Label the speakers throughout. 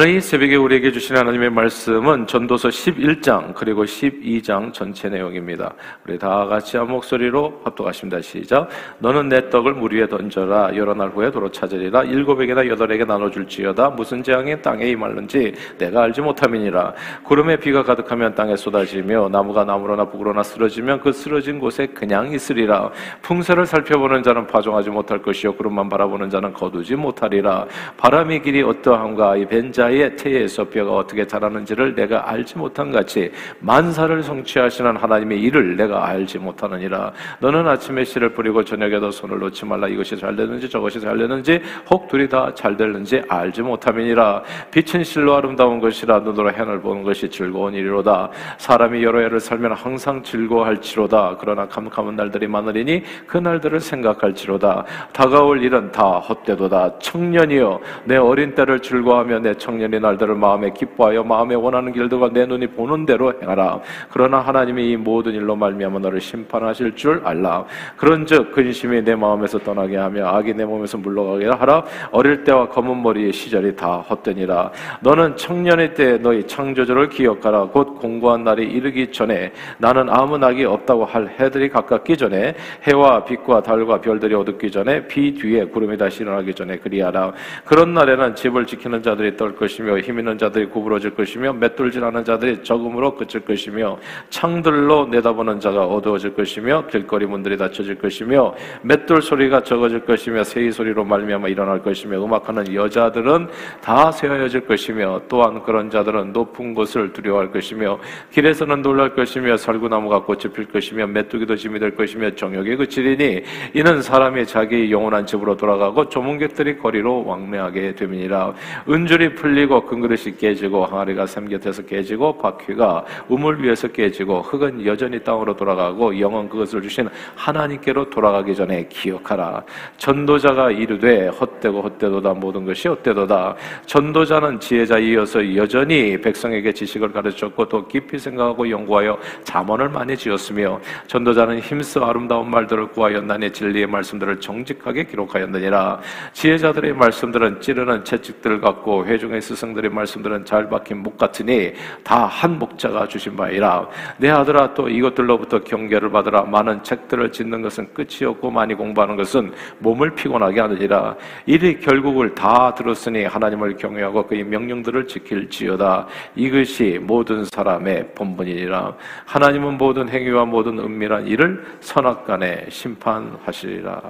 Speaker 1: 오늘 이 새벽에 우리에게 주신 하나님의 말씀은 전도서 11장 그리고 12장 전체 내용입니다. 우리 다 같이 한 목소리로 합독하십니다. 시작. 너는 내 떡을 물 위에 던져라. 여러 날 후에 도로 찾으리라. 일곱에게나 여덟에게 나눠줄지어다. 무슨 재앙이 땅에 임할는지 내가 알지 못함이니라. 구름에 비가 가득하면 땅에 쏟아지며 나무가 나무로나 북으로나 쓰러지면 그 쓰러진 곳에 그냥 있으리라. 풍세를 살펴보는 자는 파종하지 못할 것이요 구름만 바라보는 자는 거두지 못하리라. 바람의 길이 어떠한가 이 벤자 자의 태에서 뼈가 어떻게 자라는지를 내가 알지 못한 같이 만사를 성취하시는 하나님의 일을 내가 알지 못하느니라. 너는 아침에 씨를 뿌리고 저녁에도 손을 놓지 말라. 이것이 잘 되는지 저것이 잘 되는지 혹 둘이 다 잘 되는지 알지 못함이니라. 빛은 실로 아름다운 것이라 눈으로 해를 보는 것이 즐거운 일이로다. 사람이 여러 해를 살면 항상 즐거워할지로다. 그러나 캄캄한 날들이 많으리니 그 날들을 생각할지로다. 다가올 일은 다 헛되도다. 청년이여 내 어린 때를 즐거워하며 내 청년 의 날들을 마음에 기뻐하여 마음에 원하는 길들과 내 눈이 보는 대로 행하라. 그러나 하나님이 이 모든 일로 말미암아 너를 심판하실 줄 알라. 그런즉 근심이 내 마음에서 떠나게 하며 악이 내 몸에서 물러가게 하라. 어릴 때와 검은 머리의 시절이 다 헛되니라. 너는 청년의 때 너희 창조주를 기억하라. 곧 공고한 날이 이르기 전에 나는 아무 낙이 없다고 할 해들이 가깝기 전에 해와 빛과 달과 별들이 어둡기 전에 비 뒤에 구름이 다시 일어나기 전에 그리하라. 그런 날에는 집을 지키는 자들이 떨 것이며 힘 있는 자들이 구부러질 것이며 맷돌질 하는 자들이 적음으로 그칠 것이며 창들로 내다보는 자가 어두워질 것이며 길거리 문들이 닫혀질 것이며 맷돌 소리가 적어질 것이며 세이 소리로 말미암아 일어날 것이며 음악하는 여자들은 다 세어질 것이며 또한 그런 자들은 높은 곳을 두려워할 것이며 길에서는 놀랄 것이며 살구나무가 꽃이 필 것이며 메뚜기도 짐이 될 것이며 정욕이 그치리니 이는 사람이 자기 영원한 집으로 돌아가고 조문객들이 거리로 왕래하게 됨이니라. 은줄이 풀 리고 큰 그릇이 깨지고 항아리가 샘 곁에서 깨지고 바퀴가 우물 위에서 깨지고 흙은 여전히 땅으로 돌아가고 영은 그것을 주신 하나님께로 돌아가기 전에 기억하라. 전도자가 이르되 헛되고 헛되도다 모든 것이 헛되도다. 전도자는 지혜자이어서 여전히 백성에게 지식을 가르쳤고 또 깊이 생각하고 연구하여 자문을 많이 지었으며 전도자는 힘써 아름다운 말들을 구하여 난의 진리의 말씀들을 정직하게 기록하였느니라. 지혜자들의 말씀들은 찌르는 채찍들 같고 회 회중의 스승들의 말씀들은 잘 박힌 목 같으니 다 한 목자가 주신 바이라. 내 아들아 또 이것들로부터 경계를 받으라. 많은 책들을 짓는 것은 끝이 없고 많이 공부하는 것은 몸을 피곤하게 하느니라. 이리 결국을 다 들었으니 하나님을 경외하고 그의 명령들을 지킬지어다. 이것이 모든 사람의 본분이니라. 하나님은 모든 행위와 모든 은밀한 일을 선악간에 심판하시리라.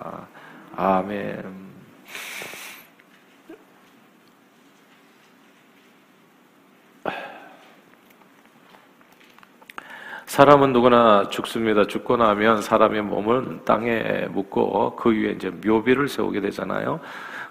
Speaker 1: 아멘. 사람은 누구나 죽습니다. 죽고 나면 사람의 몸은 땅에 묻고 그 위에 이제 묘비를 세우게 되잖아요.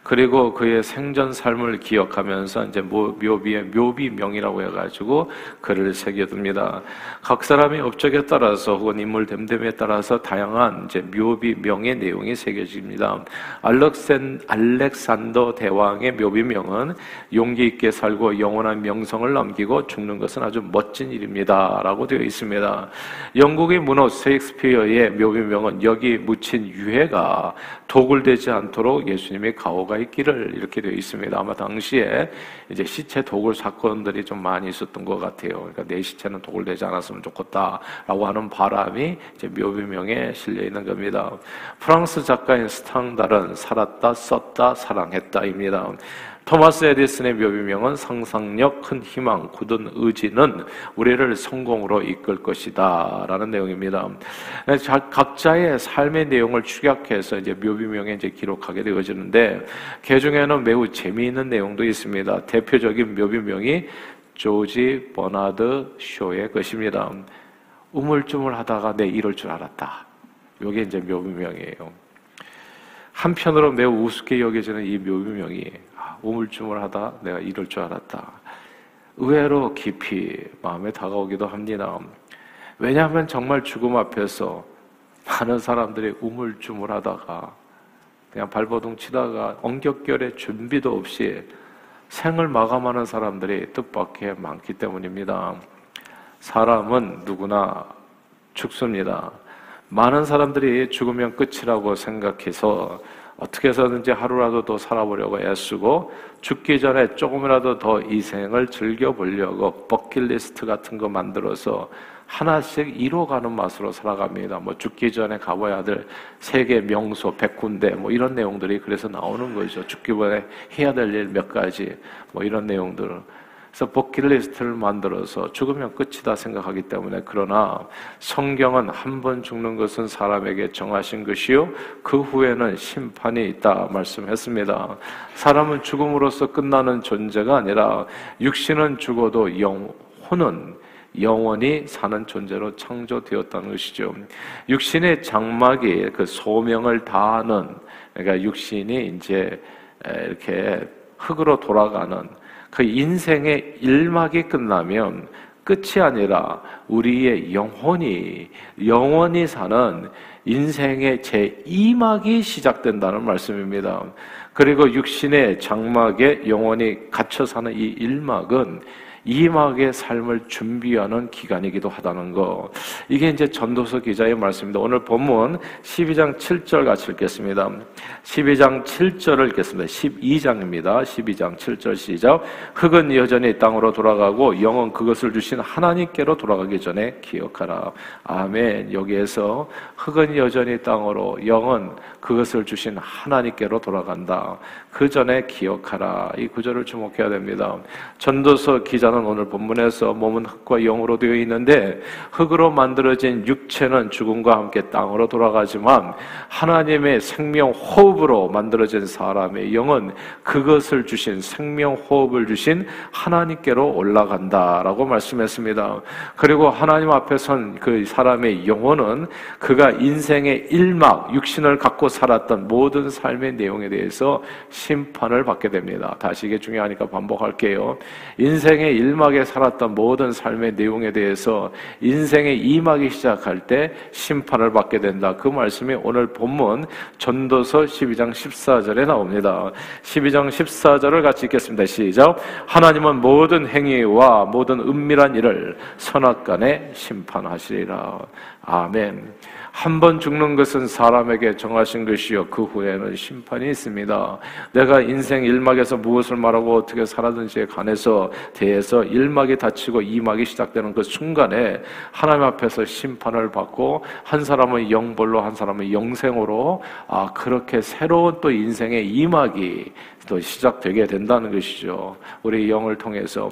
Speaker 1: 그리고 그의 생전 삶을 기억하면서 이제 묘비의 묘비명이라고 해가지고 글을 새겨둡니다. 각 사람의 업적에 따라서 혹은 인물 됨됨에 따라서 다양한 이제 묘비명의 내용이 새겨집니다. 알렉산 알렉산더 대왕의 묘비명은 용기 있게 살고 영원한 명성을 남기고 죽는 것은 아주 멋진 일입니다 라고 되어 있습니다. 영국의 문호 세익스피어의 묘비명은 여기 묻힌 유해가 도굴되지 않도록 예수님의 가 오가 있기를 이렇게 되어 있습니다. 아마 당시에 이제 시체 도굴 사건들이 좀 많이 있었던 것 같아요. 그러니까 내 시체는 도굴되지 않았으면 좋겠다라고 하는 바람이 이제 묘비명에 실려 있는 겁니다. 프랑스 작가인 스탕달은 살았다, 썼다, 사랑했다입니다. 토마스 에디슨의 묘비명은 상상력, 큰 희망, 굳은 의지는 우리를 성공으로 이끌 것이다. 라는 내용입니다. 각자의 삶의 내용을 축약해서 이제 묘비명에 이제 기록하게 되어지는데, 그 중에는 매우 재미있는 내용도 있습니다. 대표적인 묘비명이 조지 버나드 쇼의 것입니다. 우물쭈물 하다가 내 이럴 줄 알았다. 이게 이제 묘비명이에요. 한편으로 매우 우습게 여겨지는 이 묘비명이 우물쭈물 하다 내가 이럴 줄 알았다. 의외로 깊이 마음에 다가오기도 합니다. 왜냐하면 정말 죽음 앞에서 많은 사람들이 우물쭈물 하다가 그냥 발버둥 치다가 엉격결에 준비도 없이 생을 마감하는 사람들이 뜻밖의 많기 때문입니다. 사람은 누구나 죽습니다. 많은 사람들이 죽으면 끝이라고 생각해서 어떻게 해서든지 하루라도 더 살아보려고 애쓰고 죽기 전에 조금이라도 더 이 생을 즐겨보려고 버킷리스트 같은 거 만들어서 하나씩 이뤄가는 맛으로 살아갑니다. 뭐 죽기 전에 가봐야 될 세계 명소 백군데 뭐 이런 내용들이 그래서 나오는 거죠. 죽기 전에 해야 될 일 몇 가지 뭐 이런 내용들을 그래서 버킷리스트를 만들어서 죽으면 끝이다 생각하기 때문에 그러나 성경은 한 번 죽는 것은 사람에게 정하신 것이요 그 후에는 심판이 있다 말씀했습니다. 사람은 죽음으로써 끝나는 존재가 아니라 육신은 죽어도 영혼은 영원히 사는 존재로 창조되었다는 것이죠. 육신의 장막이 그 소명을 다하는 그러니까 육신이 이제 이렇게 흙으로 돌아가는 그 인생의 일막이 끝나면 끝이 아니라 우리의 영혼이 영원히 사는 인생의 제 2막이 시작된다는 말씀입니다. 그리고 육신의 장막에 영원히 갇혀 사는 이 1막은 이막의 삶을 준비하는 기간이기도 하다는 거. 이게 이제 전도서 기자의 말씀입니다. 오늘 본문 12장 7절 같이 읽겠습니다. 12장 7절을 읽겠습니다. 12장입니다. 12장 7절 시작. 흙은 여전히 땅으로 돌아가고 영은 그것을 주신 하나님께로 돌아가기 전에 기억하라. 아멘. 여기에서 흙은 여전히 땅으로 영은 그것을 주신 하나님께로 돌아간다. 그 전에 기억하라. 이 구절을 주목해야 됩니다. 전도서 기자는 오늘 본문에서 몸은 흙과 영으로 되어 있는데 흙으로 만들어진 육체는 죽음과 함께 땅으로 돌아가지만 하나님의 생명 호흡으로 만들어진 사람의 영은 그것을 주신 생명 호흡을 주신 하나님께로 올라간다라고 말씀했습니다. 그리고 하나님 앞에 선 그 사람의 영혼은 그가 인생의 일막 육신을 갖고 살았던 모든 삶의 내용에 대해서 심판을 받게 됩니다. 다시 이게 중요하니까 반복할게요. 인생의 1막에 살았던 모든 삶의 내용에 대해서 인생의 2막이 시작할 때 심판을 받게 된다. 그 말씀이 오늘 본문 전도서 12장 14절에 나옵니다. 12장 14절을 같이 읽겠습니다. 시작. 하나님은 모든 행위와 모든 은밀한 일을 선악 간에 심판하시리라. 아멘. 한 번 죽는 것은 사람에게 정하신 것이요 그 후에는 심판이 있습니다. 내가 인생 1막에서 무엇을 말하고 어떻게 살았는지에 관해서 대해서 1막이 닫히고 2막이 시작되는 그 순간에 하나님 앞에서 심판을 받고 한 사람은 영벌로 한 사람은 영생으로 아 그렇게 새로운 또 인생의 2막이 또 시작되게 된다는 것이죠. 우리 영을 통해서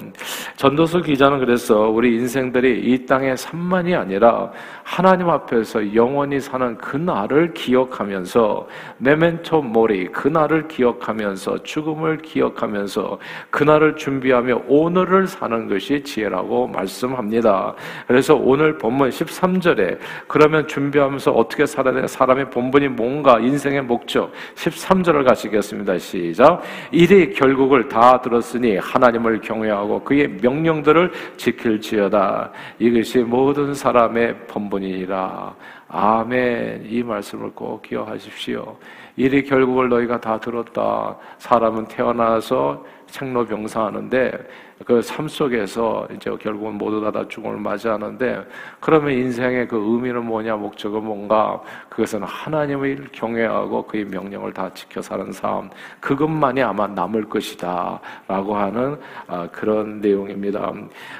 Speaker 1: 전도서 기자는 그래서 우리 인생들이 이 땅의 산만이 아니라 하나님 앞에서 영원히 사는 그날을 기억하면서 메멘토 모리 그날을 기억하면서 죽음을 기억하면서 그날을 준비하며 오늘을 사는 것이 지혜라고 말씀합니다. 그래서 오늘 본문 13절에 그러면 준비하면서 어떻게 살아야 되는 사람의 본분이 뭔가 인생의 목적 13절을 가시겠습니다. 시작. 이리 결국을 다 들었으니 하나님을 경외하고 그의 명령들을 지킬지어다. 이것이 모든 사람의 본분이라. 아멘. 이 말씀을 꼭 기억하십시오. 이리 결국을 너희가 다 들었다. 사람은 태어나서 생로병사하는데 그 삶 속에서 이제 결국은 모두 다, 다 죽음을 맞이하는데 그러면 인생의 그 의미는 뭐냐 목적은 뭔가 그것은 하나님을 경외하고 그의 명령을 다 지켜 사는 삶 그것만이 아마 남을 것이다라고 하는 아, 그런 내용입니다.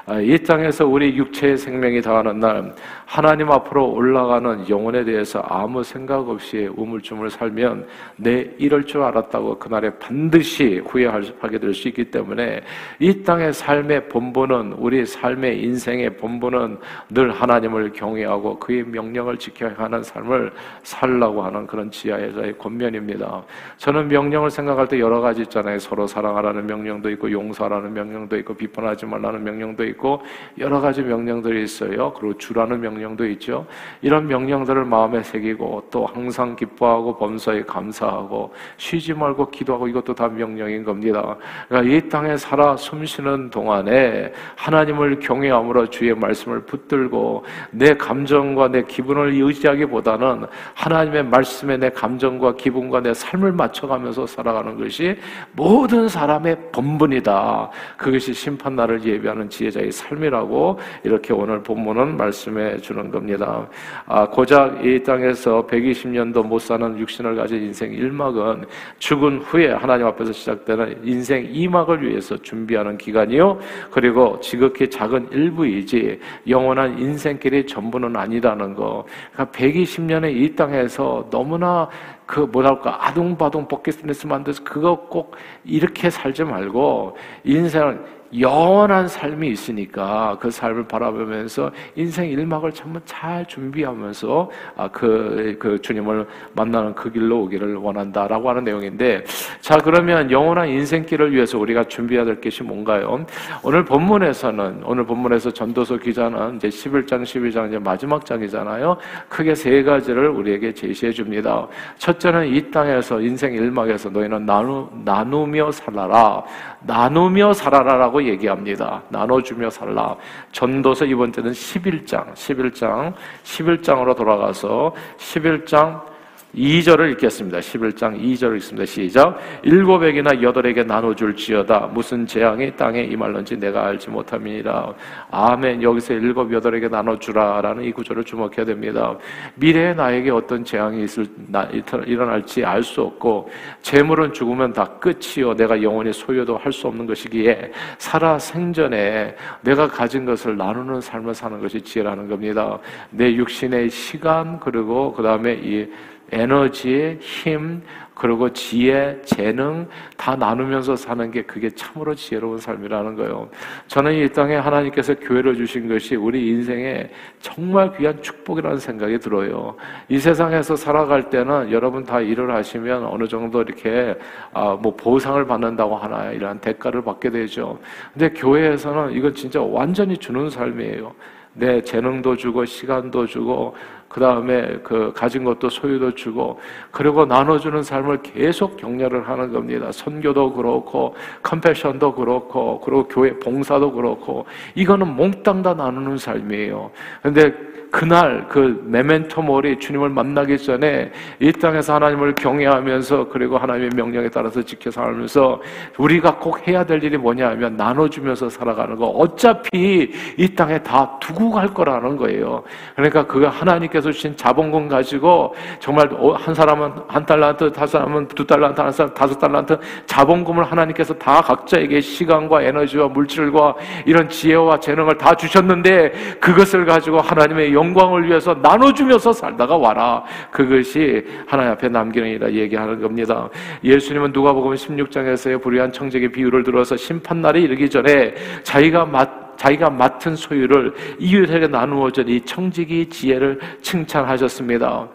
Speaker 1: 아, 이 땅에서 우리 육체의 생명이 다하는 날 하나님 앞으로 올라가는 영혼에 대해서 아무 생각 없이 우물쭈물 살면 내 이럴 줄 알았다고 그날에 반드시 후회하게 될수 있기 때문에 이 땅의 삶의 본분은 우리 삶의 인생의 본분은 늘 하나님을 경외하고 그의 명령을 지켜야 하는 삶을 살라고 하는 그런 지하에서의 권면입니다. 저는 명령을 생각할 때 여러 가지 있잖아요. 서로 사랑하라는 명령도 있고 용서하라는 명령도 있고 비판하지 말라는 명령도 있고 여러 가지 명령들이 있어요. 그리고 주라는 명령도 있죠. 이런 명령들을 마음에 새기고 또 항상 기뻐하고 범사에 감사하고 쉬지 말고 기도하고 이것도 다 명령인 겁니다. 그러니까 이 땅에 살아 숨쉬는 동안에 하나님을 경외함으로 주의 말씀을 붙들고 내 감정과 내 기분을 의지하기보다는 하나님의 말씀에 내 감정과 기분과 내 삶을 맞춰가면서 살아가는 것이 모든 사람의 본분이다. 그것이 심판 날을 예비하는 지혜자의 삶이라고 이렇게 오늘 본문은 말씀해 주는 겁니다. 아, 고작 이 땅에서 120년도 못 사는 육신을 가진 인생 1막은 죽은 후에 하나님 앞에서 시작되는 인생 2막을 위해서 준비하는 기간이요. 그리고 지극히 작은 일부이지 영원한 인생길이 전부는 아니라는 거. 그러니까 120년의 이 땅에서 너무나 그 뭐랄까 아둥바둥 버킷리스트 만들어서 그거 꼭 이렇게 살지 말고 인생을 영원한 삶이 있으니까 그 삶을 바라보면서 인생 일막을 정말 잘 준비하면서 아, 그, 그 주님을 만나는 그 길로 오기를 원한다라고 하는 내용인데 자 그러면 영원한 인생길을 위해서 우리가 준비해야 될 것이 뭔가요? 오늘 본문에서는 오늘 본문에서 전도서 기자는 이제 11장 12장 이제 마지막 장이잖아요. 크게 세 가지를 우리에게 제시해 줍니다. 첫째는 이 땅에서 인생 일막에서 너희는 나누, 나누며 살아라. 나누며 살아라라고 얘기합니다. 나눠주며 살라. 전도서 이번 때는 11장, 11장, 11장으로 돌아가서 11장 2절을 읽겠습니다. 11장 2절을 읽습니다. 시작. 일곱에게나 여덟에게 나눠줄지어다. 무슨 재앙이 땅에 임할런지 내가 알지 못함이니라. 아멘. 여기서 일곱, 여덟에게 나눠주라. 라는 이 구절을 주목해야 됩니다. 미래에 나에게 어떤 재앙이 있을, 나, 일어날지 알 수 없고, 재물은 죽으면 다 끝이요. 내가 영원히 소유도 할 수 없는 것이기에, 살아 생전에 내가 가진 것을 나누는 삶을 사는 것이 지혜라는 겁니다. 내 육신의 시간, 그리고 그 다음에 이 에너지, 힘, 그리고 지혜, 재능 다 나누면서 사는 게 그게 참으로 지혜로운 삶이라는 거예요. 저는 이 땅에 하나님께서 교회를 주신 것이 우리 인생에 정말 귀한 축복이라는 생각이 들어요. 이 세상에서 살아갈 때는 여러분 다 일을 하시면 어느 정도 이렇게 아 뭐 보상을 받는다고 하나 이런 대가를 받게 되죠. 근데 교회에서는 이건 진짜 완전히 주는 삶이에요. 내 재능도 주고 시간도 주고 그 다음에 그 가진 것도 소유도 주고 그리고 나눠주는 삶을 계속 격려를 하는 겁니다. 선교도 그렇고 컴패션도 그렇고 그리고 교회 봉사도 그렇고 이거는 몽땅 다 나누는 삶이에요. 근데 그날 그 메멘토 모리 주님을 만나기 전에 이 땅에서 하나님을 경외하면서 그리고 하나님의 명령에 따라서 지켜 살면서 우리가 꼭 해야 될 일이 뭐냐 하면 나눠주면서 살아가는 거. 어차피 이 땅에 다 두고 갈 거라는 거예요. 그러니까 그가 하나님께서 주신 자본금 가지고 정말 한 사람은 한 달란트, 다섯 사람은 두 달란트, 한 사람 다섯 달란트 자본금을 하나님께서 다 각자에게 시간과 에너지와 물질과 이런 지혜와 재능을 다 주셨는데 그것을 가지고 하나님의 영광을 위해서 나눠주면서 살다가 와라. 그것이 하나님 앞에 남기는 이라 얘기하는 겁니다. 예수님은 누가복음 16장에서의 불의한 청지기 비유를 들어서 심판날이 이르기 전에 자기가 맡 자기가 맡은 소유를 이웃에게 나누어 준이 청지기 지혜를 칭찬하셨습니다.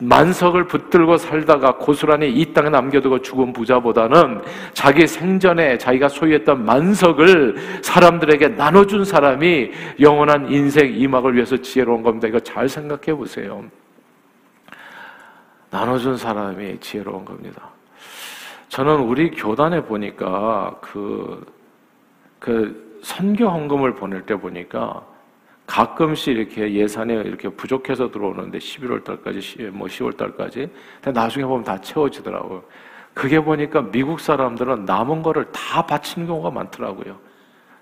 Speaker 1: 만석을 붙들고 살다가 고스란히 이 땅에 남겨두고 죽은 부자보다는 자기 생전에 자기가 소유했던 만석을 사람들에게 나눠준 사람이 영원한 인생 이막을 위해서 지혜로운 겁니다. 이거 잘 생각해 보세요. 나눠준 사람이 지혜로운 겁니다. 저는 우리 교단에 보니까 그, 그 선교 헌금을 보낼 때 보니까 가끔씩 이렇게 예산이 이렇게 부족해서 들어오는데 11월 달까지, 뭐 10월 달까지. 근데 나중에 보면 다 채워지더라고요. 그게 보니까 미국 사람들은 남은 거를 다 바치는 경우가 많더라고요.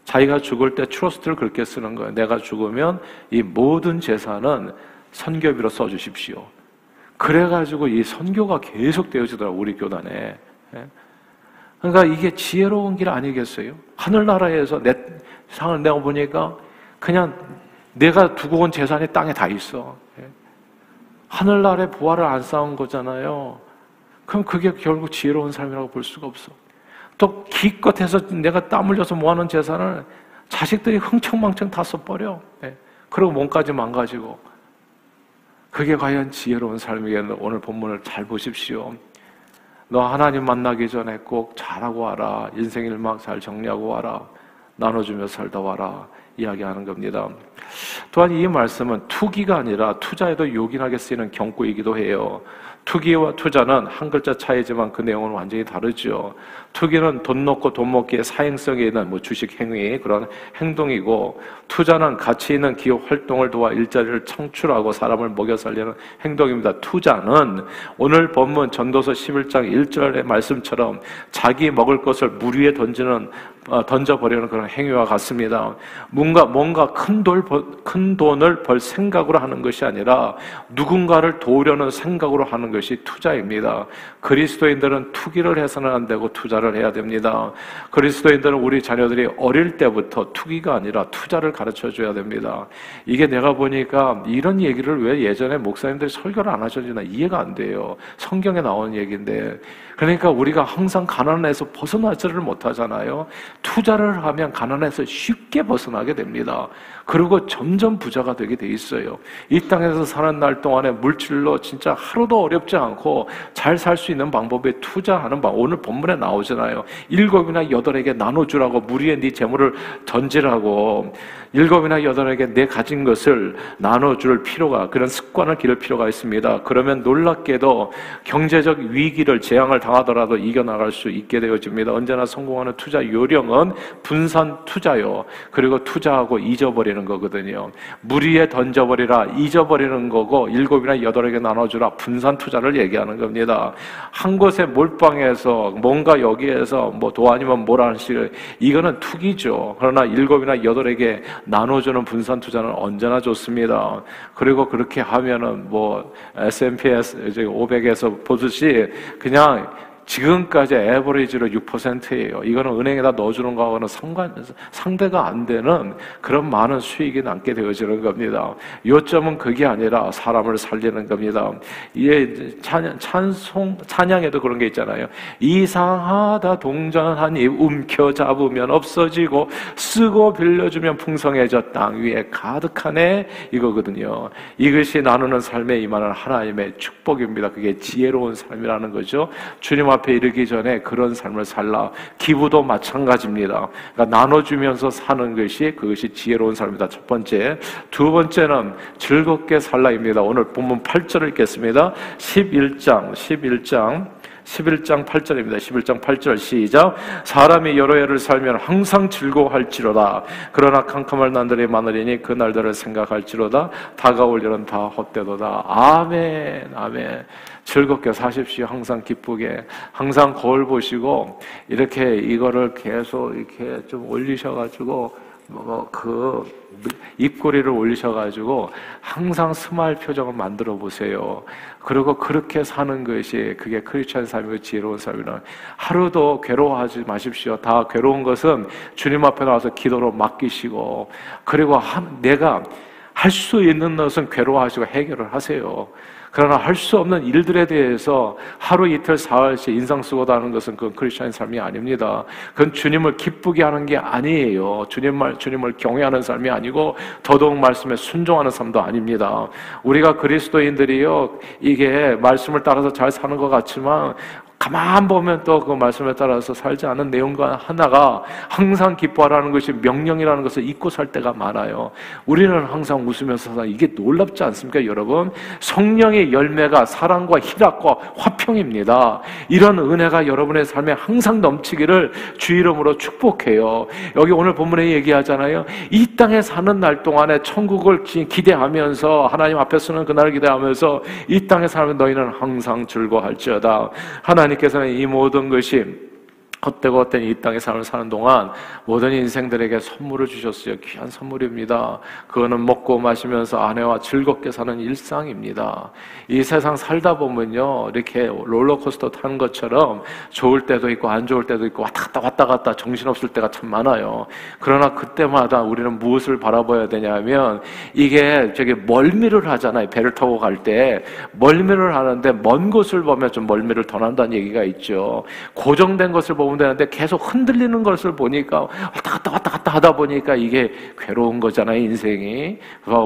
Speaker 1: 자기가 죽을 때 트러스트를 그렇게 쓰는 거예요. 내가 죽으면 이 모든 재산은 선교비로 써 주십시오. 그래 가지고 이 선교가 계속 되어지더라고 우리 교단에. 예? 그러니까 이게 지혜로운 길 아니겠어요? 하늘나라에서 내 상을 내가 보니까 그냥 내가 두고 온 재산이 땅에 다 있어. 예. 하늘나라의 부활을 안 쌓은 거잖아요. 그럼 그게 결국 지혜로운 삶이라고 볼 수가 없어. 또 기껏 해서 내가 땀 흘려서 모아놓은 재산을 자식들이 흥청망청 다 써버려. 예. 그리고 몸까지 망가지고. 그게 과연 지혜로운 삶이겠나 오늘 본문을 잘 보십시오. 너 하나님 만나기 전에 꼭 잘하고 와라. 인생 일막 잘 정리하고 와라. 나눠주며 살다 와라. 이야기하는 겁니다. 또한 이 말씀은 투기가 아니라 투자에도 요긴하게 쓰이는 경고이기도 해요. 투기와 투자는 한 글자 차이지만 그 내용은 완전히 다르죠. 투기는 돈 넣고 돈 먹기에 사행성이 있는 뭐 주식 행위 그런 행동이고 투자는 가치 있는 기업 활동을 도와 일자리를 창출하고 사람을 먹여 살리는 행동입니다. 투자는 오늘 본문 전도서 11장 1절의 말씀처럼 자기 먹을 것을 물 위에 던지는 어, 던져 버리는 그런 행위와 같습니다. 뭔가, 뭔가 큰, 돌, 큰 돈을 벌 생각으로 하는 것이 아니라 누군가를 도우려는 생각으로 하는 것이 투자입니다. 그리스도인들은 투기를 해서는 안 되고 투자를 해야 됩니다. 그리스도인들은 우리 자녀들이 어릴 때부터 투기가 아니라 투자를 가르쳐 줘야 됩니다. 이게 내가 보니까 이런 얘기를 왜 예전에 목사님들이 설교를 안 하셨나 이해가 안 돼요. 성경에 나온 얘기인데. 그러니까 우리가 항상 가난에서 벗어나지를 못하잖아요. 투자를 하면 가난에서 쉽게 벗어나게 됩니다. 그리고 점점 부자가 되게 돼 있어요. 이 땅에서 사는 날 동안에 물질로 진짜 하루도 어렵지 않고 잘 살 수 있는 방법에 투자하는 방 오늘 본문에 나오잖아요. 일곱이나 여덟에게 나눠주라고 무리에 네 재물을 던지라고 일곱이나 여덟에게 내 가진 것을 나눠줄 필요가 그런 습관을 기를 필요가 있습니다. 그러면 놀랍게도 경제적 위기를 재앙을 당 하더라도 이겨나갈 수 있게 되어집니다. 언제나 성공하는 투자 요령은 분산 투자요. 그리고 투자하고 잊어버리는 거거든요. 무리에 던져버리라 잊어버리는 거고 일곱이나 여덟에게 나눠주라 분산 투자를 얘기하는 겁니다. 한 곳에 몰빵해서 뭔가 여기에서 뭐 도 아니면 뭐라는 식 이거는 투기죠. 그러나 일곱이나 여덟에게 나눠주는 분산 투자는 언제나 좋습니다. 그리고 그렇게 하면은 뭐 S&P 500에서 보듯이 그냥 지금까지 에버리지로 6%예요. 이거는 은행에다 넣어주는 거하고는 상관, 상대가 안 되는 그런 많은 수익이 남게 되어지는 겁니다. 요점은 그게 아니라 사람을 살리는 겁니다. 이게 찬양, 찬송, 찬양에도 그런 게 있잖아요. 이상하다 동전하니 움켜 잡으면 없어지고 쓰고 빌려주면 풍성해져 땅 위에 가득하네 이거거든요. 이것이 나누는 삶에 임하는 하나님의 축복입니다. 그게 지혜로운 삶이라는 거죠. 주님 앞 앞에 이르기 전에 그런 삶을 살라. 기부도 마찬가지입니다. 그러니까 나눠주면서 사는 것이 그것이 지혜로운 삶이다. 첫 번째. 두 번째는 즐겁게 살라입니다. 오늘 본문 8절을 읽겠습니다. 11장, 11장. 11장 8절입니다. 11장 8절 시작. 사람이 여러 해를 살면 항상 즐거워할지로다. 그러나 캄캄할 날들이 많으리니 그 날들을 생각할지로다. 다가올 일은 다 헛되도다. 아멘. 아멘. 즐겁게 사십시오. 항상 기쁘게. 항상 거울 보시고, 이렇게 이거를 계속 이렇게 좀 올리셔가지고, 뭐, 그, 입꼬리를 올리셔가지고, 항상 smile 표정을 만들어 보세요. 그리고 그렇게 사는 것이 그게 크리스천 삶이고 지혜로운 삶이는 하루도 괴로워하지 마십시오. 다 괴로운 것은 주님 앞에 나와서 기도로 맡기시고, 그리고 한, 내가 할 수 있는 것은 괴로워하시고 해결을 하세요. 그러나 할 수 없는 일들에 대해서 하루 이틀 사흘씩 인상 쓰고도 하는 것은 그건 크리스천의 삶이 아닙니다. 그건 주님을 기쁘게 하는 게 아니에요. 주님 말, 주님을 경외하는 삶이 아니고 더더욱 말씀에 순종하는 삶도 아닙니다. 우리가 그리스도인들이요, 이게 말씀을 따라서 잘 사는 것 같지만 가만 보면 또 그 말씀에 따라서 살지 않은 내용과 하나가 항상 기뻐하라는 것이 명령이라는 것을 잊고 살 때가 많아요. 우리는 항상 웃으면서 사 이게 놀랍지 않습니까, 여러분? 성령의 열매가 사랑과 희락과 화평입니다. 이런 은혜가 여러분의 삶에 항상 넘치기를 주 이름으로 축복해요. 여기 오늘 본문에 얘기하잖아요. 이 땅에 사는 날 동안에 천국을 기대하면서 하나님 앞에 서는 그날을 기대하면서 이 땅에 사는 너희는 항상 즐거워할지어다. 하나님 하나님께서는 이 모든 것이 헛되고 헛된 이 땅의 삶을 사는 동안 모든 인생들에게 선물을 주셨어요. 귀한 선물입니다. 그거는 먹고 마시면서 아내와 즐겁게 사는 일상입니다. 이 세상 살다 보면요. 이렇게 롤러코스터 타는 것처럼 좋을 때도 있고 안 좋을 때도 있고 왔다 갔다 왔다 갔다 정신없을 때가 참 많아요. 그러나 그때마다 우리는 무엇을 바라봐야 되냐면 이게 저기 멀미를 하잖아요. 배를 타고 갈 때 멀미를 하는데 먼 곳을 보면 좀 멀미를 더 난다는 얘기가 있죠. 고정된 것을 보고 보면 되는데 계속 흔들리는 것을 보니까 왔다 갔다 왔다 갔다 하다 보니까 이게 괴로운 거잖아요, 인생이.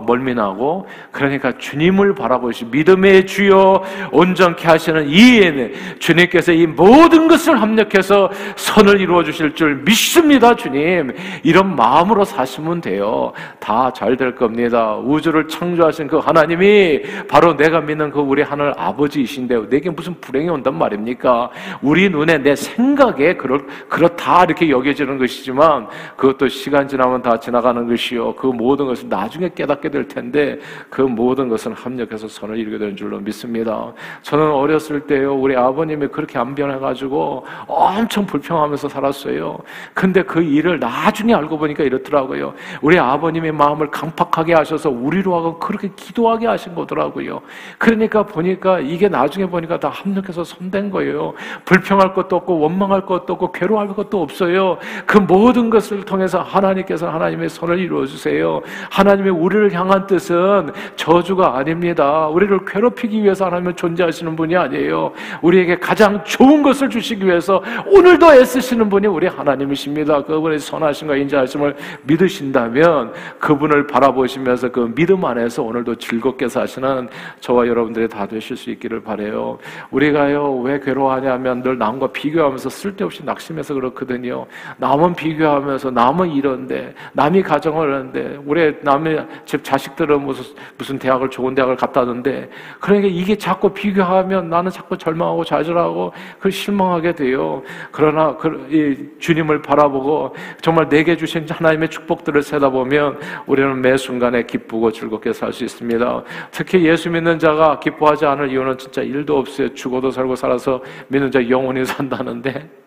Speaker 1: 멀미나고. 그러니까 주님을 바라보시 믿음의 주여 온전케 하시는 이에는 주님께서 이 모든 것을 합력해서 선을 이루어 주실 줄 믿습니다, 주님. 이런 마음으로 사시면 돼요. 다 잘 될 겁니다. 우주를 창조하신 그 하나님이 바로 내가 믿는 그 우리 하늘 아버지이신데 내게 무슨 불행이 온단 말입니까? 우리 눈에 내 생각에 그렇, 그렇다 이렇게 여겨지는 것이지만 그것도 시간 지나면 다 지나가는 것이요. 그 모든 것을 나중에 깨닫게 될 텐데 그 모든 것은 합력해서 선을 이루게 되는 줄로 믿습니다. 저는 어렸을 때요. 우리 아버님이 그렇게 안 변해가지고 엄청 불평하면서 살았어요. 근데 그 일을 나중에 알고 보니까 이렇더라고요. 우리 아버님의 마음을 강팍하게 하셔서 우리로 하고 그렇게 기도하게 하신 거더라고요. 그러니까 보니까 이게 나중에 보니까 다 합력해서 손댄 거예요. 불평할 것도 없고 원망할 것도 없고 괴로워할 것도 없어요. 그 모든 것을 통해서 하나님께서 하나님의 손을 이루어 주세요. 하나님의 우리를 향한 뜻은 저주가 아닙니다. 우리를 괴롭히기 위해서 하나님은 존재하시는 분이 아니에요. 우리에게 가장 좋은 것을 주시기 위해서 오늘도 애쓰시는 분이 우리 하나님이십니다. 그분의 선하심과 인자하심을 믿으신다면 그분을 바라보시면서 그 믿음 안에서 오늘도 즐겁게 사시는 저와 여러분들이 다 되실 수 있기를 바래요. 우리가요 왜 괴로워하냐면 늘 남과 비교하면서 쓸데없이 낙심해서 그렇거든요. 남은 비교하면서 남은 이런데 남이 가정을 하는데 우리 남의 집 자식들은 무슨 무슨 대학을 좋은 대학을 갔다던데 그러니까 이게 자꾸 비교하면 나는 자꾸 절망하고 좌절하고 그 실망하게 돼요. 그러나 그, 이 주님을 바라보고 정말 내게 주신 하나님의 축복들을 세다 보면 우리는 매 순간에 기쁘고 즐겁게 살 수 있습니다. 특히 예수 믿는 자가 기뻐하지 않을 이유는 진짜 일도 없어요. 죽어도 살고 살아서 믿는 자 영원히 산다는데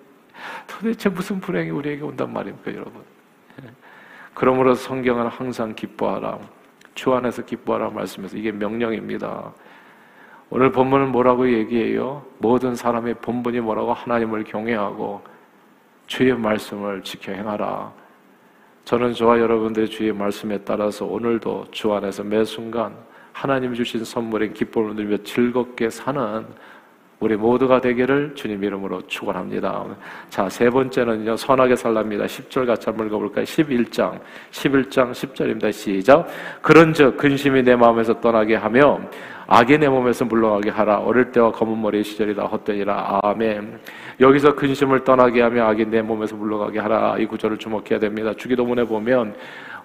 Speaker 1: 도대체 무슨 불행이 우리에게 온단 말입니까, 여러분? 그러므로 성경은 항상 기뻐하라. 주 안에서 기뻐하라 말씀에서 이게 명령입니다. 오늘 본문은 뭐라고 얘기해요? 모든 사람의 본분이 뭐라고 하나님을 경외하고 주의 말씀을 지켜 행하라. 저는 저와 여러분들의 주의 말씀에 따라서 오늘도 주 안에서 매 순간 하나님 주신 선물인 기쁨을 누리며 즐겁게 사는 우리 모두가 되기를 주님 이름으로 축원합니다. 자, 세 번째는요. 선하게 살랍니다. 10절 같이 한번 읽어 볼까요? 11장. 11장 10절입니다. 시작. 그런즉 근심이 내 마음에서 떠나게 하며 악이 내 몸에서 물러가게 하라. 어릴 때와 검은 머리의 시절이다 헛되니라. 아멘. 여기서 근심을 떠나게 하며 악이 내 몸에서 물러가게 하라. 이 구절을 주목해야 됩니다. 주기도문에 보면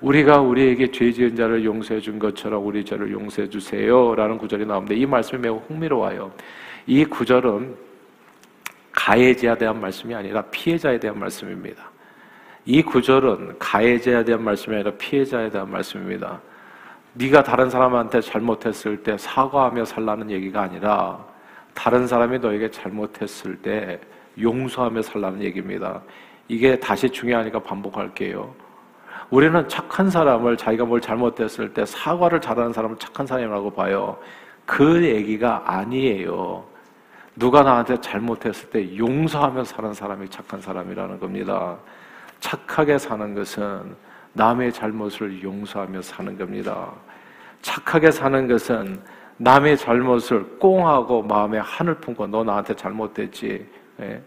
Speaker 1: 우리가 우리에게 죄 지은 자를 용서해 준 것처럼 우리 죄를 용서해 주세요라는 구절이 나오는데 이 말씀이 매우 흥미로워요. 이 구절은 가해자에 대한 말씀이 아니라 피해자에 대한 말씀입니다. 이 구절은 가해자에 대한 말씀이 아니라 피해자에 대한 말씀입니다. 네가 다른 사람한테 잘못했을 때 사과하며 살라는 얘기가 아니라 다른 사람이 너에게 잘못했을 때 용서하며 살라는 얘기입니다. 이게 다시 중요하니까 반복할게요. 우리는 착한 사람을 자기가 뭘 잘못했을 때 사과를 잘하는 사람을 착한 사람이라고 봐요. 그 얘기가 아니에요. 누가 나한테 잘못했을 때 용서하며 사는 사람이 착한 사람이라는 겁니다. 착하게 사는 것은 남의 잘못을 용서하며 사는 겁니다. 착하게 사는 것은 남의 잘못을 꽁하고 마음에 한을 품고 너 나한테 잘못됐지. 예?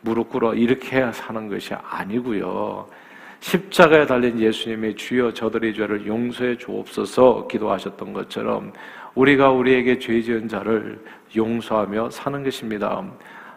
Speaker 1: 무릎 꿇어 이렇게 사는 것이 아니고요. 십자가에 달린 예수님의 주여 저들의 죄를 용서해 주옵소서 기도하셨던 것처럼 우리가 우리에게 죄 지은 자를 용서하며 사는 것입니다.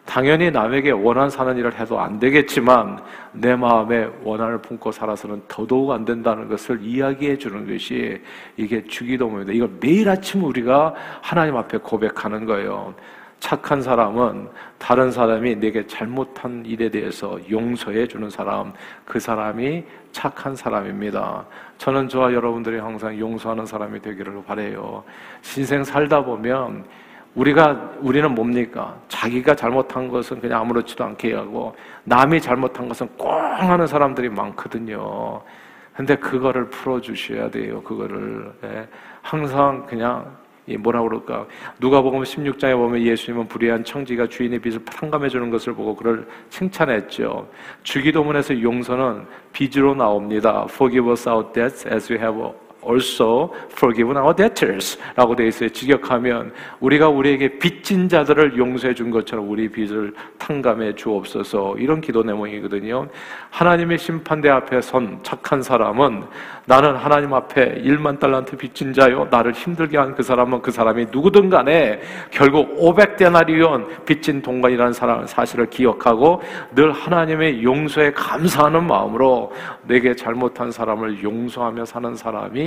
Speaker 1: 당연히 남에게 원한 사는 일을 해도 안 되겠지만 내 마음에 원한을 품고 살아서는 더더욱 안 된다는 것을 이야기해 주는 것이 이게 주기도문입니다. 이걸 매일 아침 우리가 하나님 앞에 고백하는 거예요. 착한 사람은 다른 사람이 내게 잘못한 일에 대해서 용서해 주는 사람, 그 사람이 착한 사람입니다. 저는 저와 여러분들이 항상 용서하는 사람이 되기를 바래요. 신생 살다 보면 우리가 우리는 뭡니까? 자기가 잘못한 것은 그냥 아무렇지도 않게 하고 남이 잘못한 것은 꽁 하는 사람들이 많거든요. 근데 그거를 풀어 주셔야 돼요. 그거를 예. 항상 그냥 뭐라 그럴까? 누가 보면 16장에 보면 예수님은 불의한 청지가 주인의 빚을 탕감해 주는 것을 보고 그를 칭찬했죠. 주기도문에서 용서는 빚으로 나옵니다. Forgive us our debts as we have also forgiven our debtors.라고 되어 있어요. 직역하면 우리가 우리에게 빚진 자들을 용서해 준 것처럼 우리 빚을 탕감해 주옵소서. 이런 기도 내용이거든요. 하나님의 심판대 앞에 선 착한 사람은 나는 하나님 앞에 1만 달란트 빚진 자요. 나를 힘들게 한 그 사람은 그 사람이 누구든 간에 결국 500데나리온 빚진 동관이라는 사람 사실을 기억하고 늘 하나님의 용서에 감사하는 마음으로 내게 잘못한 사람을 용서하며 사는 사람이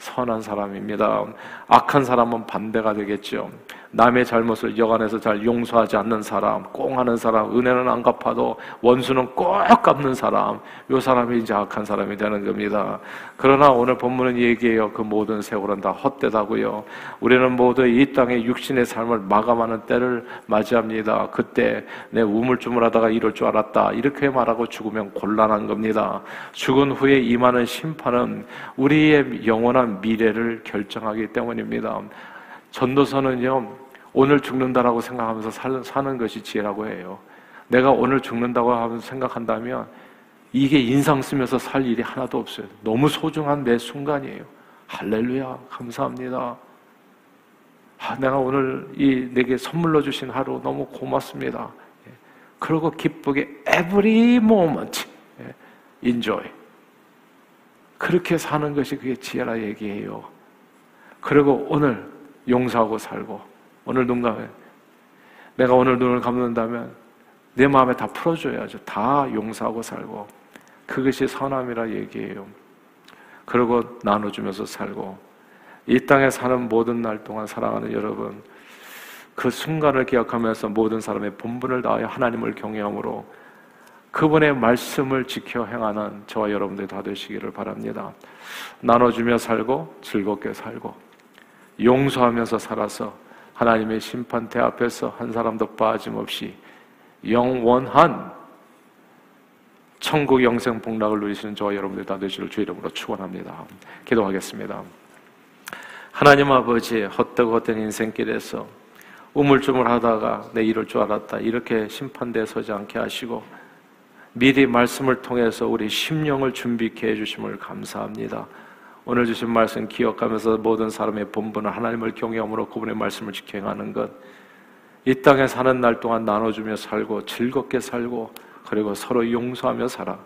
Speaker 1: 선한 사람입니다. 악한 사람은 반대가 되겠죠. 남의 잘못을 여간해서 잘 용서하지 않는 사람, 꽁하는 사람, 은혜는 안 갚아도 원수는 꼭 갚는 사람, 요 사람이 이제 악한 사람이 되는 겁니다. 그러나 오늘 본문은 얘기해요. 그 모든 세월은 다 헛되다고요. 우리는 모두 이 땅의 육신의 삶을 마감하는 때를 맞이합니다. 그때 내 우물쭈물하다가 이럴 줄 알았다. 이렇게 말하고 죽으면 곤란한 겁니다. 죽은 후에 임하는 심판은 우리의 영원한 미래를 결정하기 때문입니다. 전도서는요, 오늘 죽는다라고 생각하면서 사는 것이 지혜라고 해요. 내가 오늘 죽는다고 하면서 생각한다면 이게 인상 쓰면서 살 일이 하나도 없어요. 너무 소중한 매 순간이에요. 할렐루야, 감사합니다. 아, 내가 오늘 이 내게 선물로 주신 하루 너무 고맙습니다. 예. 그리고 기쁘게 every moment 예. enjoy. 그렇게 사는 것이 그게 지혜라 얘기해요. 그리고 오늘 용서하고 살고 오늘 눈 감에 내가 오늘 눈을 감는다면 내 마음에 다 풀어줘야죠. 다 용서하고 살고 그것이 선함이라 얘기해요. 그리고 나눠주면서 살고 이 땅에 사는 모든 날 동안 사랑하는 여러분 그 순간을 기억하면서 모든 사람의 본분을 다하여 하나님을 경외함으로 그분의 말씀을 지켜 행하는 저와 여러분들 다 되시기를 바랍니다. 나눠주며 살고 즐겁게 살고 용서하면서 살아서 하나님의 심판대 앞에서 한 사람도 빠짐없이 영원한 천국 영생 복락을 누리시는 저와 여러분들 다 되시를 주 이름으로 축원합니다. 기도하겠습니다. 하나님 아버지 헛되고 헛된 인생길에서 우물쭈물하다가 내 이럴 줄 알았다 이렇게 심판대에 서지 않게 하시고 미리 말씀을 통해서 우리 심령을 준비케 해주심을 감사합니다. 오늘 주신 말씀 기억하면서 모든 사람의 본분은 하나님을 경외함으로 그분의 말씀을 지켜 행하는 것. 이 땅에 사는 날 동안 나눠주며 살고 즐겁게 살고 그리고 서로 용서하며 살아.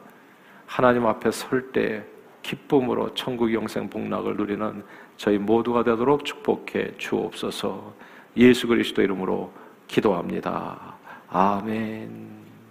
Speaker 1: 하나님 앞에 설 때 기쁨으로 천국 영생 복락을 누리는 저희 모두가 되도록 축복해 주옵소서. 예수 그리스도 이름으로 기도합니다. 아멘.